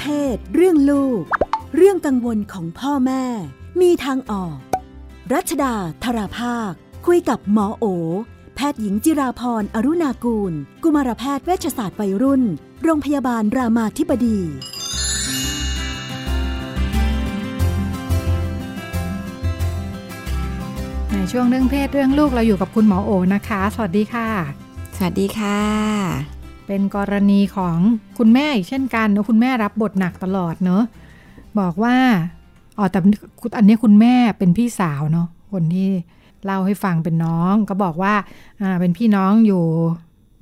เพศ เรื่องลูก เรื่องกังวลของพ่อแม่ มีทางออก รัชดาธราภาค คุยกับหมอโอ แพทย์หญิงจิราพรอรุณากูล กุมารแพทย์เวชศาสตร์วัยรุ่น โรงพยาบาลรามาธิบดีในช่วงเรื่องเพศเรื่องลูกเราอยู่กับคุณหมอโอนะคะ สวัสดีค่ะ สวัสดีค่ะ เป็นกรณีของคุณแม่อีกเช่นกันเนะคุณแม่รับบทหนักตลอดเนอะบอกว่าอ๋อแต่อันนี้คุณแม่เป็นพี่สาวเนอะคนที่เล่าให้ฟังเป็นน้อง ก็บอกว่าอ่าเป็นพี่น้องอยู่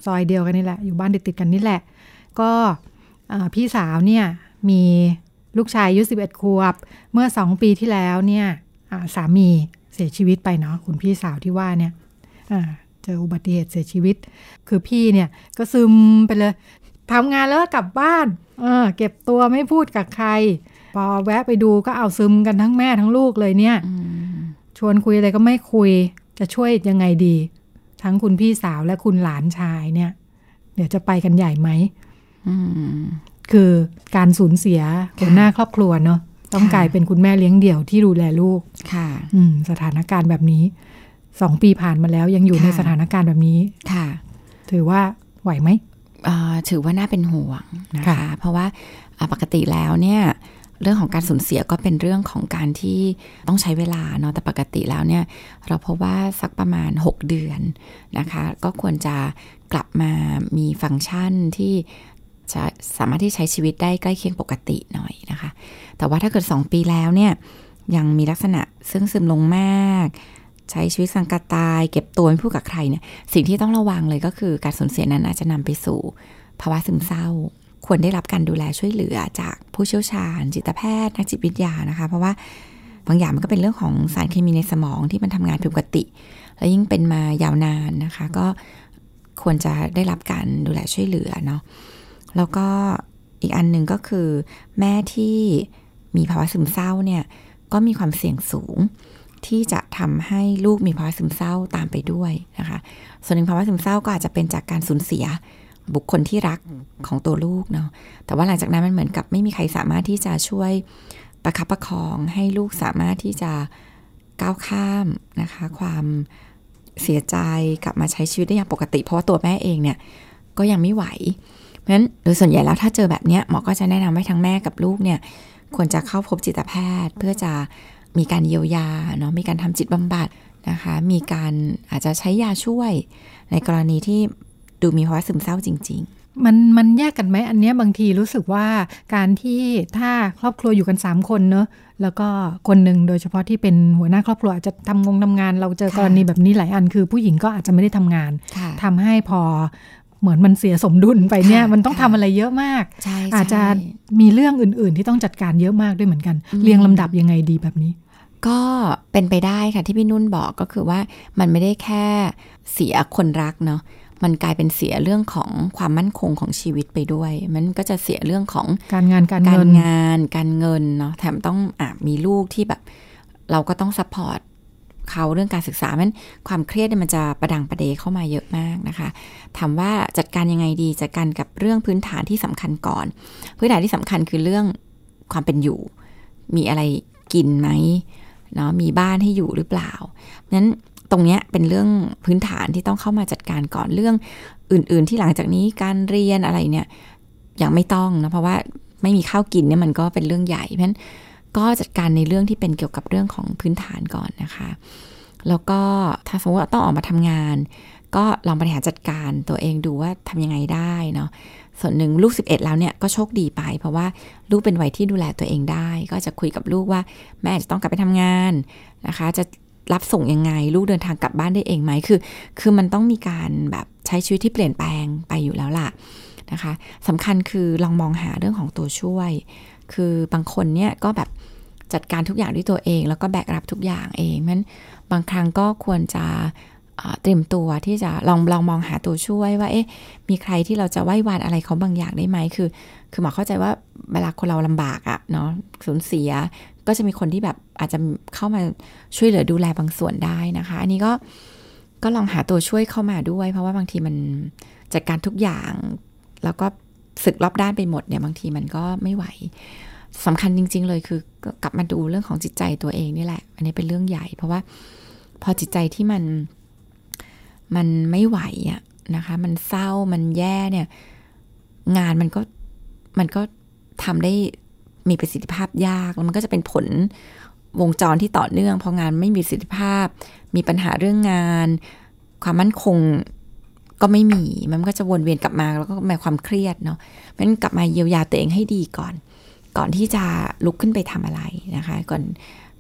ซอยเดียวกันนี่แหละ อยู่บ้านติดๆกันนี่แหละ ก็พี่สาวเนี่ยมีลูกชายอายุ11ขวบ เมื่อ 2 ปีที่แล้วเนี่ยสามีเสียชีวิตไปเนาะคุณพี่สาวที่ว่าเนี่ย เจออุบัติเหตุเสียชีวิต คือพี่เนี่ยก็ซึมไปเลยทำงานแล้วก็กลับบ้านเออเก็บตัวไม่พูดกับใคร พอแวะไปดูก็เอาซึมกันทั้งแม่ทั้งลูกเลยเนี่ยชวนคุยอะไรก็ไม่คุย จะช่วยยังไงดี ทั้งคุณพี่สาวและคุณหลานชายเนี่ย เดี๋ยวจะไปกันใหญ่ไหมอืมคือการสูญเสียหัวหน้าครอบครัวเนาะต้องค่ะกลายเป็นคุณแม่เลี้ยงเดี่ยวที่ดูแลลูก ค่ะ อืม สถานการณ์แบบนี้ สองปีผ่านมาแล้วยังอยู่ในค่ะสถานการณ์แบบนี้ค่ะ ถือว่าไหวไหมเอ่อถือว่าน่าเป็นห่วงนะคะค่ะเพราะว่าอ่าปกติแล้วเนี่ยเรื่องของการสูญเสียก็เป็นเรื่องของการที่ต้องใช้เวลาเนาะแต่ปกติแล้วเนี่ย เราพบว่าสักประมาณ 6 เดือนนะคะ ก็ควรจะกลับมามีฟังก์ชันที่จะสามารถที่ใช้ชีวิตได้ใกล้เคียงปกติหน่อยนะคะ แต่ว่าถ้าเกิด 2 ปีแล้วเนี่ยยังมีลักษณะซึ่งซึมลงมาก ใช้ชีวิตสังกัดตาย เก็บตัวไม่พูดกับใครเนี่ยสิ่งที่ต้องระวังเลยก็คือการสูญเสียนั้นอาจจะนำไปสู่ ภาวะซึมเศร้า ควรได้รับการดูแลช่วยเหลือจากผู้เชี่ยวชาญ จิตแพทย์นักจิตวิทยานะคะ เพราะว่าบางอย่างมันก็เป็นเรื่องของสารเคมีในสมองที่มันทำงานผิดปกติ และยิ่งเป็นมายาวนานนะคะ ก็ควรจะได้รับการดูแลช่วยเหลือเนาะแล้วก็อีกอันหนึ่งก็คือ แม่ที่มีภาวะซึมเศร้าเนี่ยก็มีความเสี่ยงสูง ที่จะทำให้ลูกมีภาวะซึมเศร้าตามไปด้วยนะคะ ส่วนหนึ่งภาวะซึมเศร้าก็อาจจะเป็นจากการสูญเสียบุคคลที่รักของตัวลูกเนาะ แต่ว่าหลังจากนั้นมันเหมือนกับไม่มีใครสามารถที่จะช่วยประคับประคองให้ลูกสามารถที่จะก้าวข้ามนะคะ ความเสียใจกลับมาใช้ชีวิตได้อย่างปกติ เพราะว่าตัวแม่เองเนี่ยก็ยังไม่ไหว เพราะฉะนั้นโดยส่วนใหญ่แล้วถ้าเจอแบบเนี้ยหมอก็จะแนะนำให้ทั้งแม่กับลูกเนี่ยควรจะเข้าพบจิตแพทย์ เพื่อจะ มีการเยียวยาเนาะมีการทำจิตบำบัดนะคะ มีการอาจจะใช้ยาช่วย ในกรณีที่ดูมีภาวะซึมเศร้าจริง ๆมันมันแยกกันไหมอันเนี้ยบางทีรู้สึกว่าการที่ถ้าครอบครัวอยู่กัน 3 คนเนอะแล้วก็คนหนึ่งโดยเฉพาะที่เป็นหัวหน้าครอบครัวอาจจะทำงงทำงาน เราเจอกรณีแบบนี้หลายอันคือผู้หญิงก็อาจจะไม่ได้ทำงานค่ะทำให้พอ เหมือนมันเสียสมดุลไปเนี่ยค่ะมันต้องค่ะทำอะไรเยอะมากใช่อาจจะใช่มีเรื่องอื่น ๆ ที่ต้องจัดการเยอะมากด้วยเหมือนกันอืมเรียงลำดับยังไงดีแบบนี้ ก็เป็นไปได้ค่ะที่พี่นุ่นบอกก็คือว่ามันไม่ได้แค่เสียคนรักเนาะมันกลายเป็นเสียเรื่องของความมั่นคงของชีวิตไปด้วย มันก็จะเสียเรื่องของการงานการการเงินงานการเงินเนาะแถมต้องอะมีลูกที่แบบ เราก็ต้อง support เขาเรื่องการศึกษามันความเครียดเนี่ยมันจะประดังประเดเข้ามาเยอะมากนะคะถามว่าจัดการยังไงดีจัดการกับเรื่องพื้นฐานที่สำคัญก่อน พื้นฐานที่สำคัญคือเรื่องความเป็นอยู่ มีอะไรกินไหมเนาะมีบ้านให้อยู่หรือเปล่านั้นตรงเนี้ยเป็นเรื่องพื้นฐานที่ต้องเข้ามาจัดการก่อนเรื่องอื่น ๆ ที่หลังจากนี้การเรียนอะไรเนี่ยยังไม่ต้องนะเพราะว่าไม่มีข้าวกินเนี่ยมันก็เป็นเรื่องใหญ่เพราะฉะนั้น ก็จัดการในเรื่องที่เป็นเกี่ยวกับเรื่องของพื้นฐานก่อนนะคะ แล้วก็ถ้าสมมติว่าต้องออกมาทำงาน ก็ลองบริหารจัดการตัวเองดูว่าทำยังไงได้เนาะส่วนหนึ่งลูก 11 แล้วเนี่ยก็โชคดีไป เพราะว่าลูกเป็นวัยที่ดูแลตัวเองได้ ก็จะคุยกับลูกว่าแม่จจะต้องกลับไปทำงานนะคะ จะรับส่งยังไง ลูกเดินทางกลับบ้านได้เองไหมคือ คือมันต้องมีการแบบใช้ชีวิตที่เปลี่ยนแปลงไปอยู่แล้วล่ะนะคะสำคัญคือลองมองหาเรื่องของตัวช่วย คือบางคนเนี่ยก็แบบจัดการทุกอย่างด้วยตัวเอง แล้วก็แบกรับทุกอย่างเองเพราะฉะนั้นบางครั้งก็ควรจะเตรียมตัวที่จะลองลองมองหาตัวช่วยว่าเอ๊ะมีใครที่เราจะไหว้วานอะไรเขาบางอย่างได้ไหมคือ คือหมอเข้าใจว่าเวลาคนเราลำบากอะเนาะสูญเสียก็จะมีคนที่แบบอาจจะเข้ามาช่วยเหลือดูแลบางส่วนได้นะคะ อันนี้ก็ก็ลองหาตัวช่วยเข้ามาด้วย เพราะว่าบางทีมันจัดการทุกอย่าง แล้วก็ ศึกรอบด้านไปหมดเนี่ยบางทีมันก็ไม่ไหวสำคัญจริง ๆ เลยคือกลับมาดูเรื่องของจิตใจตัวเองนี่แหละ อันนี้เป็นเรื่องใหญ่ เพราะว่าพอจิตใจที่มันมันไม่ไหวอะนะคะ มันเศร้ามันแย่เนี่ย งานมันก็มันก็ทำได้มีประสิทธิภาพยากแล้วมันก็จะเป็นผลวงจรที่ต่อเนื่องพองานไม่มีประสิทธิภาพ มีปัญหาเรื่องงาน ความมั่นคง ก็ไม่มีมันก็จะวนเวียนกลับมาแล้วก็มีความเครียดเนาะเพราะนั้นกลับมาเยียวยาตัวเองให้ดีก่อน ก่อนที่จะลุกขึ้นไปทำอะไรนะคะ ก่อน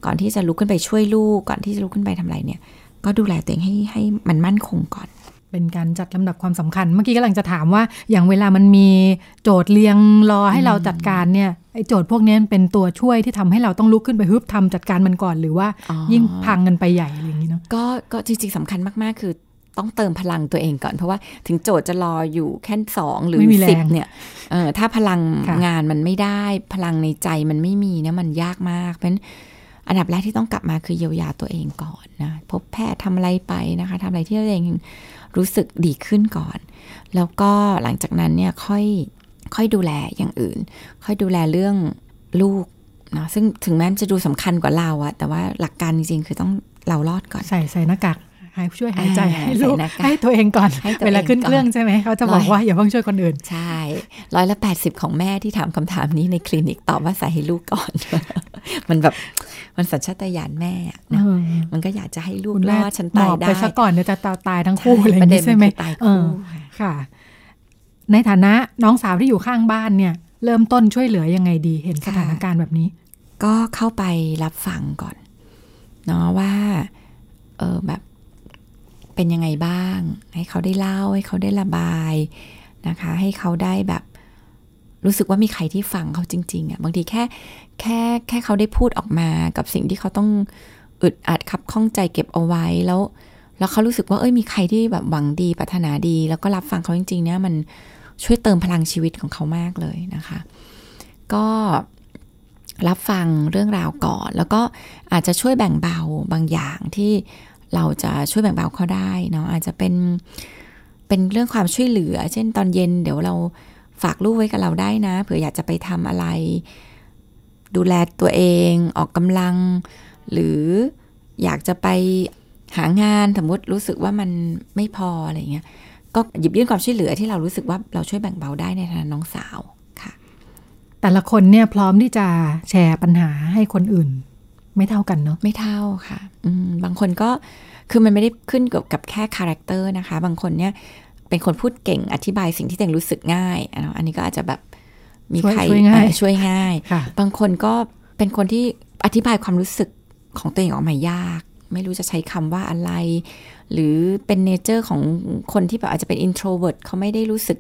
ก่อนที่จะลุกขึ้นไปช่วยลูกก่อนที่จะลุกขึ้นไปทำอะไรเนี่ย ก็ดูแลตัวเองให้ให้มันมั่นคงก่อน เป็นการจัดลำดับความสำคัญ เมื่อกี้กำลังจะถามว่า อย่างเวลามันมีโจทย์เรียงรอให้เราจัดการเนี่ยไอ้โจทย์พวกนี้เป็นตัวช่วยที่ทำให้เราต้องลุกขึ้นไปฮึบทำจัดการมันก่อนหรือว่าอ๋อยิ่งพังกันไปใหญ่อะไรอย่างนี้เนาะก็ก็จริงๆสำคัญมากๆคือ ต้องเติมพลังตัวเองก่อน เพราะว่าถึงโจทย์จะรออยู่แค่สองหรือไม่มีแรงสิบเนี่ยเออถ้าพลังค่ะงานมันไม่ได้พลังในใจมันไม่มีเนี่ยมันยากมาก เพราะฉะนั้นอันดับแรกที่ต้องกลับมาคือเยียวยาตัวเองก่อนนะพบแพทย์ทำอะไรไปนะคะทำอะไรที่ตัวเองรู้สึกดีขึ้นก่อน แล้วก็หลังจากนั้นเนี่ยค่อยค่อยดูแลอย่างอื่น ค่อยดูแลเรื่องลูกเนาะซึ่งถึงแม้จะดูสำคัญกว่าเราอะแต่ว่าหลักการจริงๆ คือต้องเรารอดก่อน ใส่ใส่หน้ากาก หายช่วยหายใจอ่าให้ลูกใส่หน้ากากให้ตัวเองก่อนให้ตัวเองเวลาขึ้นก่อนเครื่องใช่ไหมเขาจะบอกร้อยว่าอย่าเพิ่งช่วยคนอื่น ใช่ร้อยละแปดสิบของแม่ที่ถามคำถามนี้ในคลินิกตอบว่าใส่ให้ลูกก่อน มันแบบมันสัญชาตญาณแม่อะนะเออมันก็อยากจะให้ลูกคุณรแม่อดฉันหมตายอบได้ไปซะก่อนเดี๋ยวจะตายทั้งคู่อะไรอปย่าระงเด็นี้นใช่ไหมคือตายเอคู่อค่ะค่ะ ในฐานะน้องสาวที่อยู่ข้างบ้านเนี่ย เริ่มต้นช่วยเหลือยังไงดีเห็นสถานการณ์แบบนี้ ก็เข้าไปรับฟังก่อนเนาะว่าเออแบบ เป็นยังไงบ้าง ให้เขาได้เล่าให้เขาได้ระบายนะคะ ให้เขาได้แบบรู้สึกว่ามีใครที่ฟังเขาจริงๆอะ่ะบางทีแค่แค่แค่เขาได้พูดออกมากับสิ่งที่เขาต้องอึดอัดคับข้องใจเก็บเอาไว้แล้ว แล้วเขารู้สึกว่าเอ้ยมีใครที่แบบหวังดีปรารถนาดี แล้วก็รับฟังเขาจริงๆเนี่ยมันช่วยเติมพลังชีวิตของเขามากเลยนะคะ ก็รับฟังเรื่องราวก่อน แล้วก็อาจจะช่วยแบ่งเบาบางอย่างที่ เราจะช่วยแบ่งเบาเขาได้เนาะอาจจะเป็นเป็นเรื่องความช่วยเหลือ เช่นตอนเย็นเดี๋ยวเราฝากลูกไว้กับเราได้นะเผื่ออยากจะไปทำอะไร ดูแลตัวเองออกกำลัง หรืออยากจะไปหางานสมมติรู้สึกว่ามันไม่พออะไรเงี้ยก็หยิบยื่นความช่วยเหลือที่เรารู้สึกว่าเราช่วยแบ่งเบาได้ในฐานะน้องสาวค่ะ แต่ละคนเนี่ยพร้อมที่จะแชร์ปัญหาให้คนอื่น ไม่เท่ากันเนาะไม่เท่าค่ะอืมบางคนก็คือมันไม่ได้ขึ้นกับกับแค่ character นะคะ บางคนเนี่ยเป็นคนพูดเก่งอธิบายสิ่งที่ตัวเองรู้สึกง่ายอะเนาะอันนี้ก็อาจจะแบบมีช่วยใครช่วยง่ายเอ่อช่วยง่ายค่ะบางคนก็เป็นคนที่อธิบายความรู้สึกของตัวเองออกมายาก ไม่รู้จะใช้คำว่าอะไร หรือเป็นเนเจอร์ของคนที่แบบอาจจะเป็น introvert เขาไม่ได้รู้สึก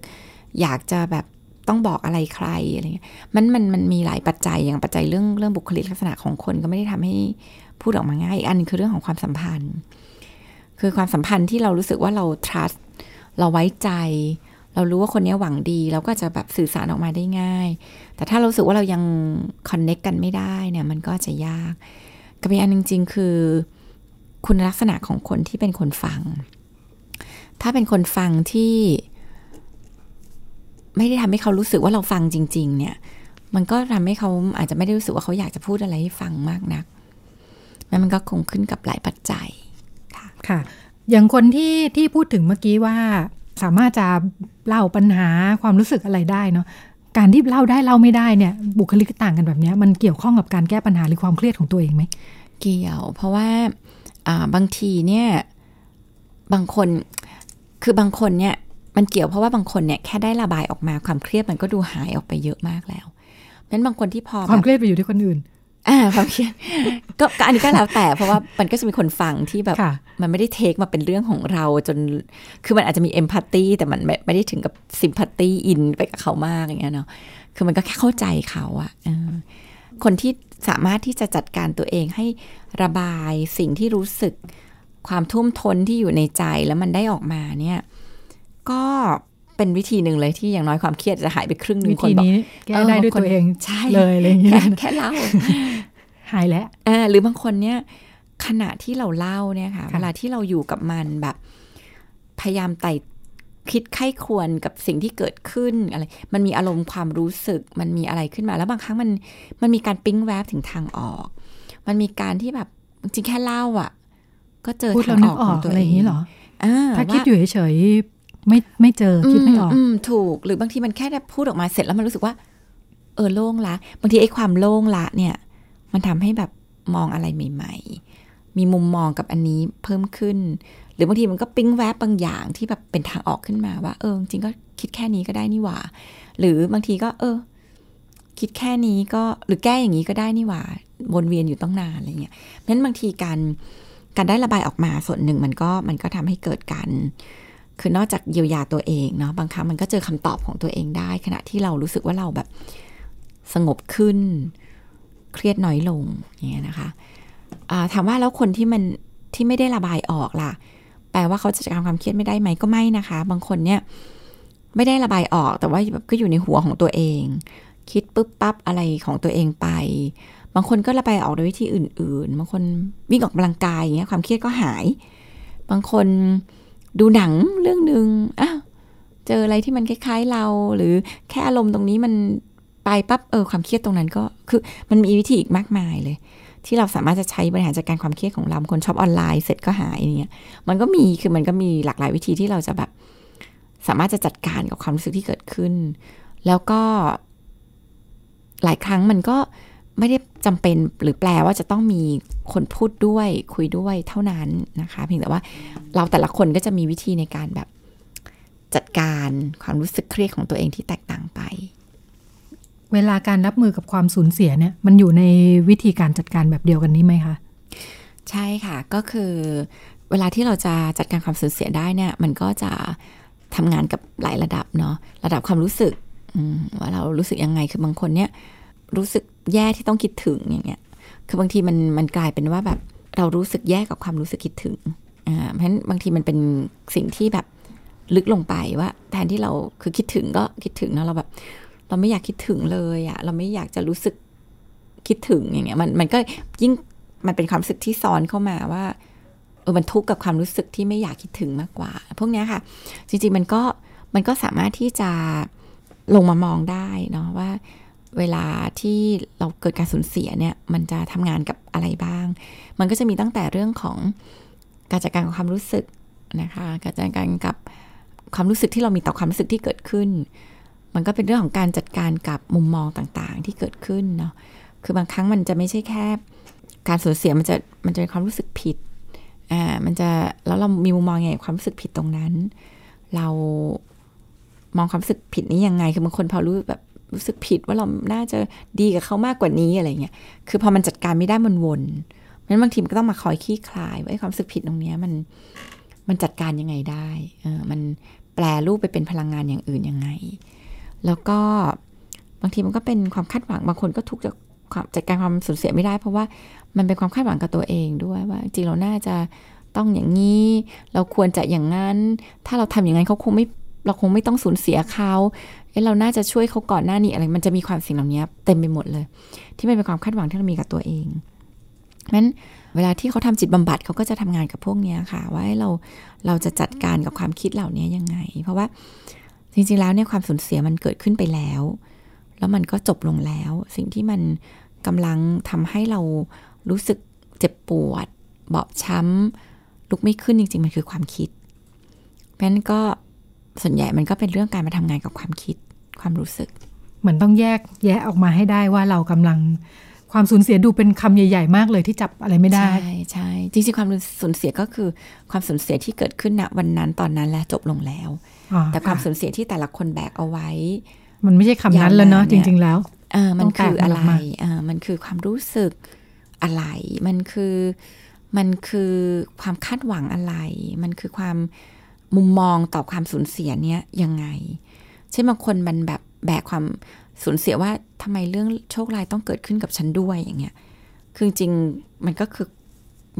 อยากจะแบบ ต้องบอกอะไรใครอะไรเงี้ยมันมันมันมีหลายปัจจัยอย่างปัจจัยเรื่องเรื่องบุคลิกลักษณะของคนก็ไม่ได้ทำให้พูดออกมาง่ายอีกอันนึงคือเรื่องของความสัมพันธ์ คือความสัมพันธ์ที่เรารู้สึกว่าเรา trust เราไว้ใจ เรารู้ว่าคนนี้หวังดี เราก็จะแบบสื่อสารออกมาได้ง่าย แต่ถ้าเราสึกว่าเรายัง connect กันไม่ได้เนี่ยมันก็จะยากกับอีกอันจริง ๆ คือ คุณลักษณะของคนที่เป็นคนฟัง ถ้าเป็นคนฟังที่ ไม่ได้ทำให้เขารู้สึกว่าเราฟังจริง ๆ เนี่ย มันก็ทำให้เขาอาจจะไม่ได้รู้สึกว่าเขาอยากจะพูดอะไรให้ฟังมากนักแล้วมันก็คงขึ้นกับหลายปัจจัยค่ะ อย่างคนที่ที่พูดถึงเมื่อกี้ว่า สามารถจะเล่าปัญหาความรู้สึกอะไรได้เนาะการที่เล่าได้เล่าไม่ได้เนี่ยบุคลิกต่างกันแบบเนี้ยมันเกี่ยวข้องกับการแก้ปัญหาหรือความเครียดของตัวเองไหมเกี่ยว เพราะว่าอ่าบางทีเนี่ยบางคนคือบางคนเนี่ย มันเกี่ยวเพราะว่าบางคนเนี่ยแค่ได้ระบายออกมาความเครียดมันก็ดูหายออกไปเยอะมากแล้วเพราะฉะนั้นบางคนที่พอความแบบเครียดไปอยู่ที่คนอื่นอ่าความเครียดก็ก็อันนี้ก็แล้วแต่เพราะว่ามันก็จะมีคนฟังที่แบบค่ะมันไม่ได้เทคมาเป็นเรื่องของเราจน คือมันอาจจะมีเอมพัตตีแต่มันไม่ไม่ได้ถึงกับซิมพัตตีอินไปกับเขามากอย่างเงี้ยเนาะคือมันก็แค่เข้าใจเขาอะเออคนที่สามารถที่จะจัดการตัวเองให้ระบายสิ่งที่รู้สึกความทุ่วมท้นที่อยู่ในใจแล้วมันได้ออกมาเนี่ย ก็เป็นวิธีหนึ่งเลยที่อย่างน้อยความเครียดจะหายไปครึ่งหนึ่วิงคนธีบอกนี้แก้ได้ด้วยตัวเองใช่เลยอะไรอย่างเงี้แค่ยแค่เล่าหายแล้วอ่าหรือบางคนเนี่ย ขณะที่เราเล่าเนี่ยค่ะค่ะ เวลาที่เราอยู่กับมันแบบ พยายามไต่คิดไข้ควรกับสิ่งที่เกิดขึ้นอะไร มันมีอารมณ์ความรู้สึก มันมีอะไรขึ้นมา แล้วบางครั้งมัน มันมีการปิ๊งแวบถึงทางออก มันมีการที่แบบจริงแค่เล่าอะ ก็เจอทางออกของตัวเองอะไรอย่างนี้หรอถ้าคิดอยู่เฉยๆ ไม่ไม่เจอคิดไม่ออกอืมถูกหรือบางทีมันแค่พูดออกมาเสร็จแล้วมันรู้สึกว่า เออโล่งละ บางทีไอ้ความโล่งละเนี่ย มันทำให้แบบมองอะไรใหม่ ๆ มีมุมมองกับอันนี้เพิ่มขึ้น หรือบางทีมันก็ปิ้งแวบบางอย่างที่แบบเป็นทางออกขึ้นมาว่าเออจริงก็คิดแค่นี้ก็ได้นี่หว่า หรือบางทีก็ เออ คิดแค่นี้ก็หรือแก้อย่างนี้ก็ได้นี่หว่าวนเวียนอยู่ต้องนานอะไรเงี้ยเพราะฉะนั้นบางทีการการได้ระบายออกมาส่วนหนึ่งมันก็มันก็ทำให้เกิดการ คือนอกจากเยียวยาตัวเองเนาะบางครั้งมันก็เจอคำตอบของตัวเองได้ ขณะที่เรารู้สึกว่าเราแบบสงบขึ้น เครียดน้อยลงอย่างเงี้ยนะคะะถามว่าแล้วคนที่มันที่ไม่ได้ระบายออกล่ะ แปลว่าเขาจะจัดการความเครียดไม่ได้ไหมก็ไม่นะคะ บางคนเนี่ยไม่ได้ระบายออกแต่ว่าแบบก็อยู่ในหัวของตัวเอง คิดปุ๊บปั๊บอะไรของตัวเองไป บางคนก็ระบายออกโดยวิธีอื่น ๆ บางคนวิ่งออกกำลังกายอย่างเงี้ยความเครียดก็หาย บางคน ดูหนังเรื่องหนึ่งอะเจออะไรที่มันคล้าย ๆเรา หรือแค่อารมณ์ตรงนี้มันไปปั๊บเออความเครียดตรงนั้นก็คือมันมีวิธีอีกมากมายเลย ที่เราสามารถจะใช้บริหารจัดการความเครียดของเราคนชอบออนไลน์เสร็จก็หายเนี่ยมันก็มีคือมันก็มีหลากหลายวิธีที่เราจะแบบ สามารถจะจัดการกับความรู้สึกที่เกิดขึ้น แล้วก็หลายครั้งมันก็ ไม่ได้จำเป็นหรือแปลว่าจะต้องมีคนพูดด้วยคุยด้วยเท่านั้นนะคะ เพียงแต่ว่าเราแต่ละคนก็จะมีวิธีในการแบบจัดการความรู้สึกเครียดของตัวเองที่แตกต่างไป เวลาการรับมือกับความสูญเสียเนี่ย มันอยู่ในวิธีการจัดการแบบเดียวกันนี้ไหมคะ ใช่ค่ะก็คือเวลาที่เราจะจัดการความสูญเสียได้เนี่ย มันก็จะทำงานกับหลายระดับเนาะระดับความรู้สึกว่าเรารู้สึกยังไงคือบางคนเนี่ย รู้สึกแย่ที่ต้องคิดถึงอย่างเงี้ย คือบางทีมันมันกลายเป็นว่าแบบเรารู้สึกแย่กับความรู้สึกคิดถึง อ่า เพราะฉะนั้นบางทีมันเป็นสิ่งที่แบบลึกลงไปว่า แทนที่เราคือคิดถึงก็คิดถึงเนาะเราแบบ เราไม่อยากคิดถึงเลยอะเราไม่อยากจะรู้สึกคิดถึงอย่างเงี้ยมันมันก็ยิ่งมันเป็นความรู้สึกที่ซ้อนเข้ามาว่าเออมันทุกข์กับความรู้สึกที่ไม่อยากคิดถึงมากกว่า พวกนี้ค่ะ จริงๆมันก็มันก็สามารถที่จะลงมามองได้เนาะว่า เวลาที่เราเกิดการสูญเสียเนี่ยมันจะทำงานกับอะไรบ้าง มันก็จะมีตั้งแต่เรื่องของการจัดการกับความรู้สึกนะคะการจัดการกับความรู้สึกที่เรามีต่อความรู้สึกที่เกิดขึ้น มันก็เป็นเรื่องของการจัดการกับมุมมองต่างๆ ที่เกิดขึ้นเนาะคือบางครั้งมันจะไม่ใช่แค่ การสูญเสียมันจะมันจะเป็นความรู้สึกผิดอ่ามันจะแล้วเรามีมุมมองไงความรู้สึกผิดตรงนั้น เรามองความรู้สึกผิดนี้ยังไง คือบางคนพอรู้แบบ รู้สึกผิดว่าเราน่าจะดีกับเขามากกว่านี้อะไรเงี้ย คือพอมันจัดการไม่ได้มันวนนั้นบางทีมันก็ต้องมาคอยขี้คลายว่าความรู้สึกผิดตรงนี้มันมันจัดการยังไงได้เออมันแปลรูปไปเป็นพลังงานอย่างอื่นยังไง แล้วก็บางทีมันก็เป็นความคาดหวัง บางคนก็ทุกข์จากความจัดการความสูญเสียไม่ได้ เพราะว่ามันเป็นความคาดหวังกับตัวเองด้วยว่าจริงเราน่าจะต้องอย่างนี้ เราควรจะอย่างนั้น ถ้าเราทำอย่างนั้นเขาคงไม่ เราคงไม่ต้องสูญเสียเขาเอ้เราน่าจะช่วยเขาก่อนหน้านี้อะไร มันจะมีความสิ่งเหล่านี้เต็มไปหมดเลย ที่มันเป็นความคาดหวังที่เรามีกับตัวเองนั้นเวลาที่เขาทำจิตบำบัดเขาก็จะทำงานกับพวกนี้ค่ะ ว่าเราเราจะจัดการกับความคิดเหล่านี้ยังไง เพราะว่าจริงๆแล้วเนี่ยความสูญเสียมันเกิดขึ้นไปแล้ว แล้วมันก็จบลงแล้ว สิ่งที่มันกำลังทำให้เรารู้สึกเจ็บปวด บอบช้ำลุกไม่ขึ้นจริงๆ มันคือความคิดเพราะนั้นก็ ส่วนใหญ่มันก็เป็นเรื่องการมาทำงานกับความคิดความรู้สึก เหมือนต้องแยกแยะออกมาให้ได้ว่าเรากำลังความสูญเสียดูเป็นคำใหญ่ ๆ มากเลยที่จับอะไรไม่ได้ ใช่ใช่จริงๆความสูญเสียก็คือความสูญเสียที่เกิดขึ้นณวันนั้นตอนนั้นและจบลงแล้ว แต่ความสูญเสียที่แต่ละคนแบกเอาไว้ มันไม่ใช่คำนั้นแล้วเนาะจริง ๆ แล้วเออมันคืออะไรเออมันคือความรู้สึกอะไร มันคือมันคือความคาดหวังอะไร มันคือความ มุมมองต่อความสูญเสียเนี้ยยังไง เช่นบางคนมันแบบแบกความสูญเสียว่าทำไมเรื่องโชคร้ายต้องเกิดขึ้นกับฉันด้วยอย่างเงี้ย คือจริงมันก็คือ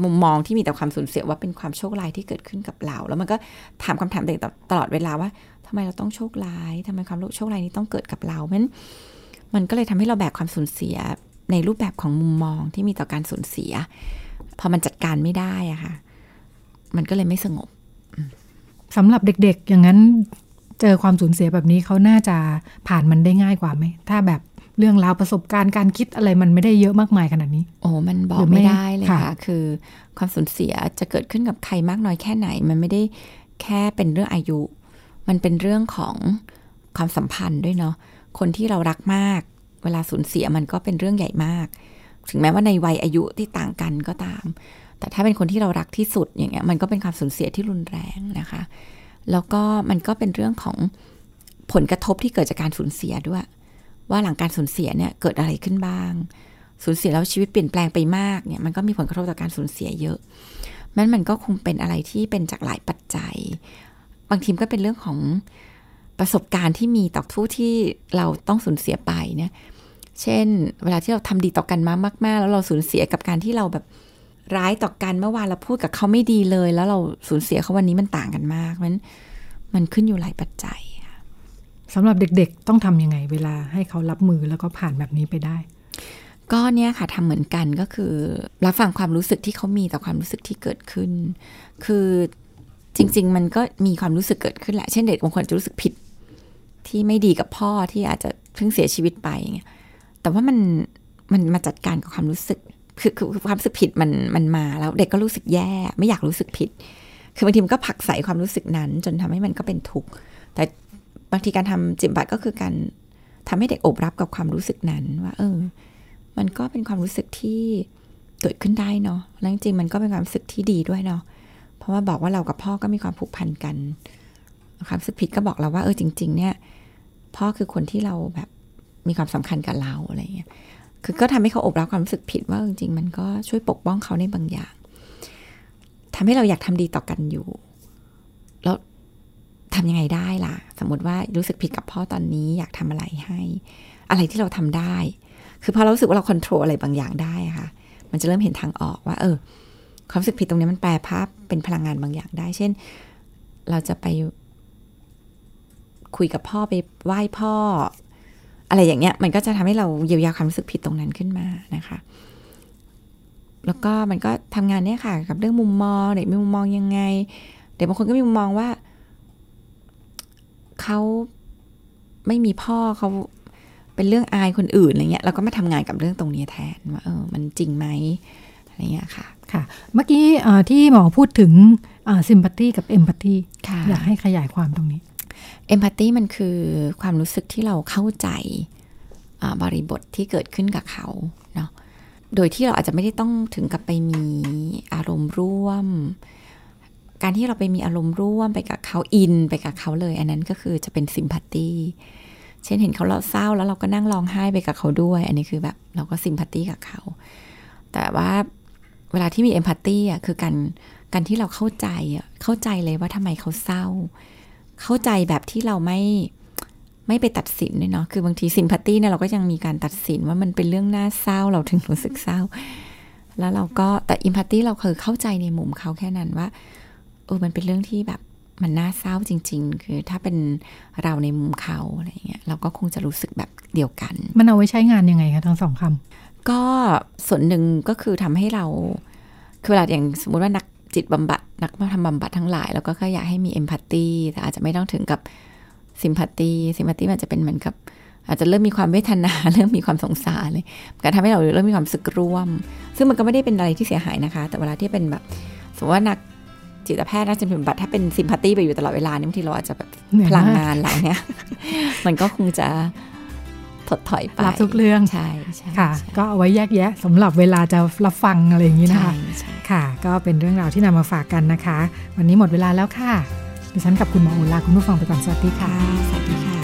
มุมมองที่มีแต่ความสูญเสียว่าเป็นความโชคร้ายที่เกิดขึ้นกับเรา แล้วมันก็ถามคำถามตัวเอตลอดเวลาว่าทำไมเราต้องโชคร้ายทำไมความโชคร้ายนี้ต้องเกิดกับเราเพราะมันก็เลยทำให้เราแบกความสูญเสียในรูปแบบของมุมมองที่มีต่อการสูญเสีย พอมันจัดการไม่ได้อะค่ะ มันก็เลยไม่สงบ สำหรับเด็กๆ อย่างนั้นเจอความสูญเสียแบบนี้เขาน่าจะผ่านมันได้ง่ายกว่าไหม ถ้าแบบเรื่องราวประสบการณ์การคิดอะไรมันไม่ได้เยอะมากมายขนาดนี้ โอ้มันบอหรืกอไม่ไม่ได้เลยค่ะค่ะ คือความสูญเสียจะเกิดขึ้นกับใครมากน้อยแค่ไหน มันไม่ได้แค่เป็นเรื่องอายุ มันเป็นเรื่องของความสัมพันธ์ด้วยเนาะคนที่เรารักมาก เวลาสูญเสียมันก็เป็นเรื่องใหญ่มาก ถึงแม้ว่าในวัยอายุที่ต่างกันก็ตาม แต่ถ้าเป็นคนที่เรารักที่สุดอย่างเงี้ยมันก็เป็นความสูญเสียที่รุนแรงนะคะ แล้วก็มันก็เป็นเรื่องของผลกระทบที่เกิดจากการสูญเสียด้วย ว่าหลังการสูญเสียเนี่ยเกิดอะไรขึ้นบ้าง สูญเสียแล้วชีวิตเปลี่ยนแปลงไปมากเนี่ยมันก็มีผลกระทบต่อการสูญเสียเยอะมันมันก็คงเป็นอะไรที่เป็นจากหลายปัจจัย บางทีมก็เป็นเรื่องของประสบการณ์ที่มีต่อผู้ที่เราต้องสูญเสียไปเนี่ย เช่น เวลาที่เราทำดีต่อกันมามาก ๆ แล้วเราสูญเสียกับการที่เราแบบ ร้ายต่อกันเมื่อวานเราพูดกับเขาไม่ดีเลย แล้วเราสูญเสียเขาวันนี้มันต่างกันมากมันมันขึ้นอยู่หลายปัจจัยค่ะสำหรับเด็กๆต้องทำยังไง เวลาให้เขารับมือแล้วก็ผ่านแบบนี้ไปได้ ก็เนี่ยค่ะทำเหมือนกันก็คือ รับฟังความรู้สึกที่เขามีต่อความรู้สึกที่เกิดขึ้น คือจริง ๆ มันก็มีความรู้สึกเกิดขึ้นแหละ เช่นเด็กบางคนจะรู้สึกผิดที่ไม่ดีกับพ่อที่อาจจะเพิ่งเสียชีวิตไปอย่างเงี้ยแต่ว่ามันมันมาจัดการกับความรู้สึก คือคือความรู้สึกผิดมันมันมาแล้วเด็กก็รู้สึกแย่ ไม่อยากรู้สึกผิด คือบางทีมันก็ผลักใส่ความรู้สึกนั้น จนทำให้มันก็เป็นทุกข์แต่บางทีการทำจิตบัตก็คือการทำให้เด็กอบรับกับความรู้สึกนั้นว่าเออ มันก็เป็นความรู้สึกที่เกิดขึ้นได้เนาะแล้วจริงมันก็เป็นความรู้สึกที่ดีด้วยเนาะเพราะว่าบอกว่าเรากับพ่อก็มีความผูกพันกันความรู้สึกผิดก็บอกเราว่าเออจริง ๆ เนี่ย พ่อคือคนที่เราแบบมีความสำคัญกับเราอะไรเงี้ย คือก็ทำให้เขาอบรับความรู้สึกผิดว่าจริงๆ มันก็ช่วยปกป้องเขาในบางอย่างทำให้เราอยากทำดีต่อกันอยู่ แล้วทำยังไงได้ล่ะ สมมติว่ารู้สึกผิดกับพ่อตอนนี้อยากทำอะไรให้ อะไรที่เราทำได้ คือพอเรารู้สึกว่าเราควบคุมอะไรบางอย่างได้ค่ะ มันจะเริ่มเห็นทางออกว่า เออ ความรู้สึกผิดตรงนี้มันแปลภาพเป็นพลังงานบางอย่างได้ เช่น เราจะไปคุยกับพ่อไปไหว้พ่อ อะไรอย่างเงี้ยมันก็จะทำให้เราเยียวยาความรู้สึกผิดตรงนั้นขึ้นมานะคะ แล้วก็มันก็ทำงานเนี่ยค่ะ กับเรื่องมุมมองเด็กมีมุมมองยังไง เด็กบางคนก็มีมุมมองว่าเขาไม่มีพ่อเขาเป็นเรื่องอายคนอื่นอะไรเงี้ยเราก็มาทำงานกับเรื่องตรงนี้แทนว่าเออมันจริงไหมอะไรเงี้ยค่ะค่ะ เมื่อกี้เอ่อที่หมอพูดถึงซิมพัตตีกับเอมพัตตีค่ะอยากให้ขยายความตรงนี้ เอมพัตตีมันคือความรู้สึกที่เราเข้าใจบริบทที่เกิดขึ้นกับเขาเนาะโดยที่เราอาจจะไม่ได้ต้องถึงกับไปมีอารมณ์ร่วม การที่เราไปมีอารมณ์ร่วมไปกับเขาอินไปกับเขาเลย อันนั้นก็คือจะเป็นซิมพัตตีเช่นเห็นเขาเราเศร้าแล้วเราก็นั่งร้องไห้ไปกับเขาด้วย อันนี้คือแบบเราก็ซิมพัตตีกับเขา แต่ว่าเวลาที่มีเอมพัตตีอะคือการการที่เราเข้าใจอะเข้าใจเลยว่าทำไมเขาเศร้า เข้าใจแบบที่เราไม่ไม่ไปตัดสินเลยเนาะคือบางทีซิมพัตตี้เนี่ยเราก็ยังมีการตัดสินว่ามันเป็นเรื่องน่าเศร้าเราถึงรู้สึกเศร้า แล้วเราก็แต่อิมพัตตี้เราคือเข้าใจในมุมเขาแค่นั้นว่าเออมันเป็นเรื่องที่แบบมันน่าเศร้าจริง ๆ คือถ้าเป็นเราในมุมเขาอะไรเงี้ยเราก็คงจะรู้สึกแบบเดียวกัน มันเอาไว้ใช้งานยังไงคะทั้งสองคำก็ส่วนหนึ่งก็คือทำให้เราคือเวลาอย่างสมมติว่านัก จิตบำบัดนักทำบำบัดทั้งหลาย แล้วก็แค่อยากให้มีเอมพัตตีแต่อาจจะไม่ต้องถึงกับซิมพัตตีซิมพัตตีมันจะเป็นเหมือนกับ อาจจะเริ่มมีความเวทนา เริ่มมีความสงสารเลยการทำให้เราเริ่มมีความสึกร่วม ซึ่งมันก็ไม่ได้เป็นอะไรที่เสียหายนะคะ แต่เวลาที่เป็นแบบสมมติว่านักจิตแพทย์นักจิตบำบัดถ้าเป็นซิมพัตตีไปอยู่ตลอดเวลานี่บางทีเราอาจจะแบบพลังงานเราเนี่ยมันก็คงจะ ถดถอยไปรับทุกเรื่องใช่ใช่ค่ะใช่ก็เอาไว้แยกแยะสำหรับเวลาจะรับฟังอะไรอย่างนี้นะคะใช่ใช่ค่ะ ก็เป็นเรื่องราวที่นำมาฝากกันนะคะ วันนี้หมดเวลาแล้วค่ะดิฉันกับคุณหมอโอลาคุณผู้ฟังไปก่อนสวัสดีค่ะค่ะสวัสดีค่ะ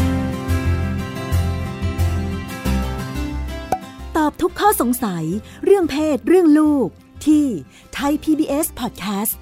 ตอบทุกข้อสงสัยเรื่องเพศเรื่องลูกที่ไทย PBS Podcast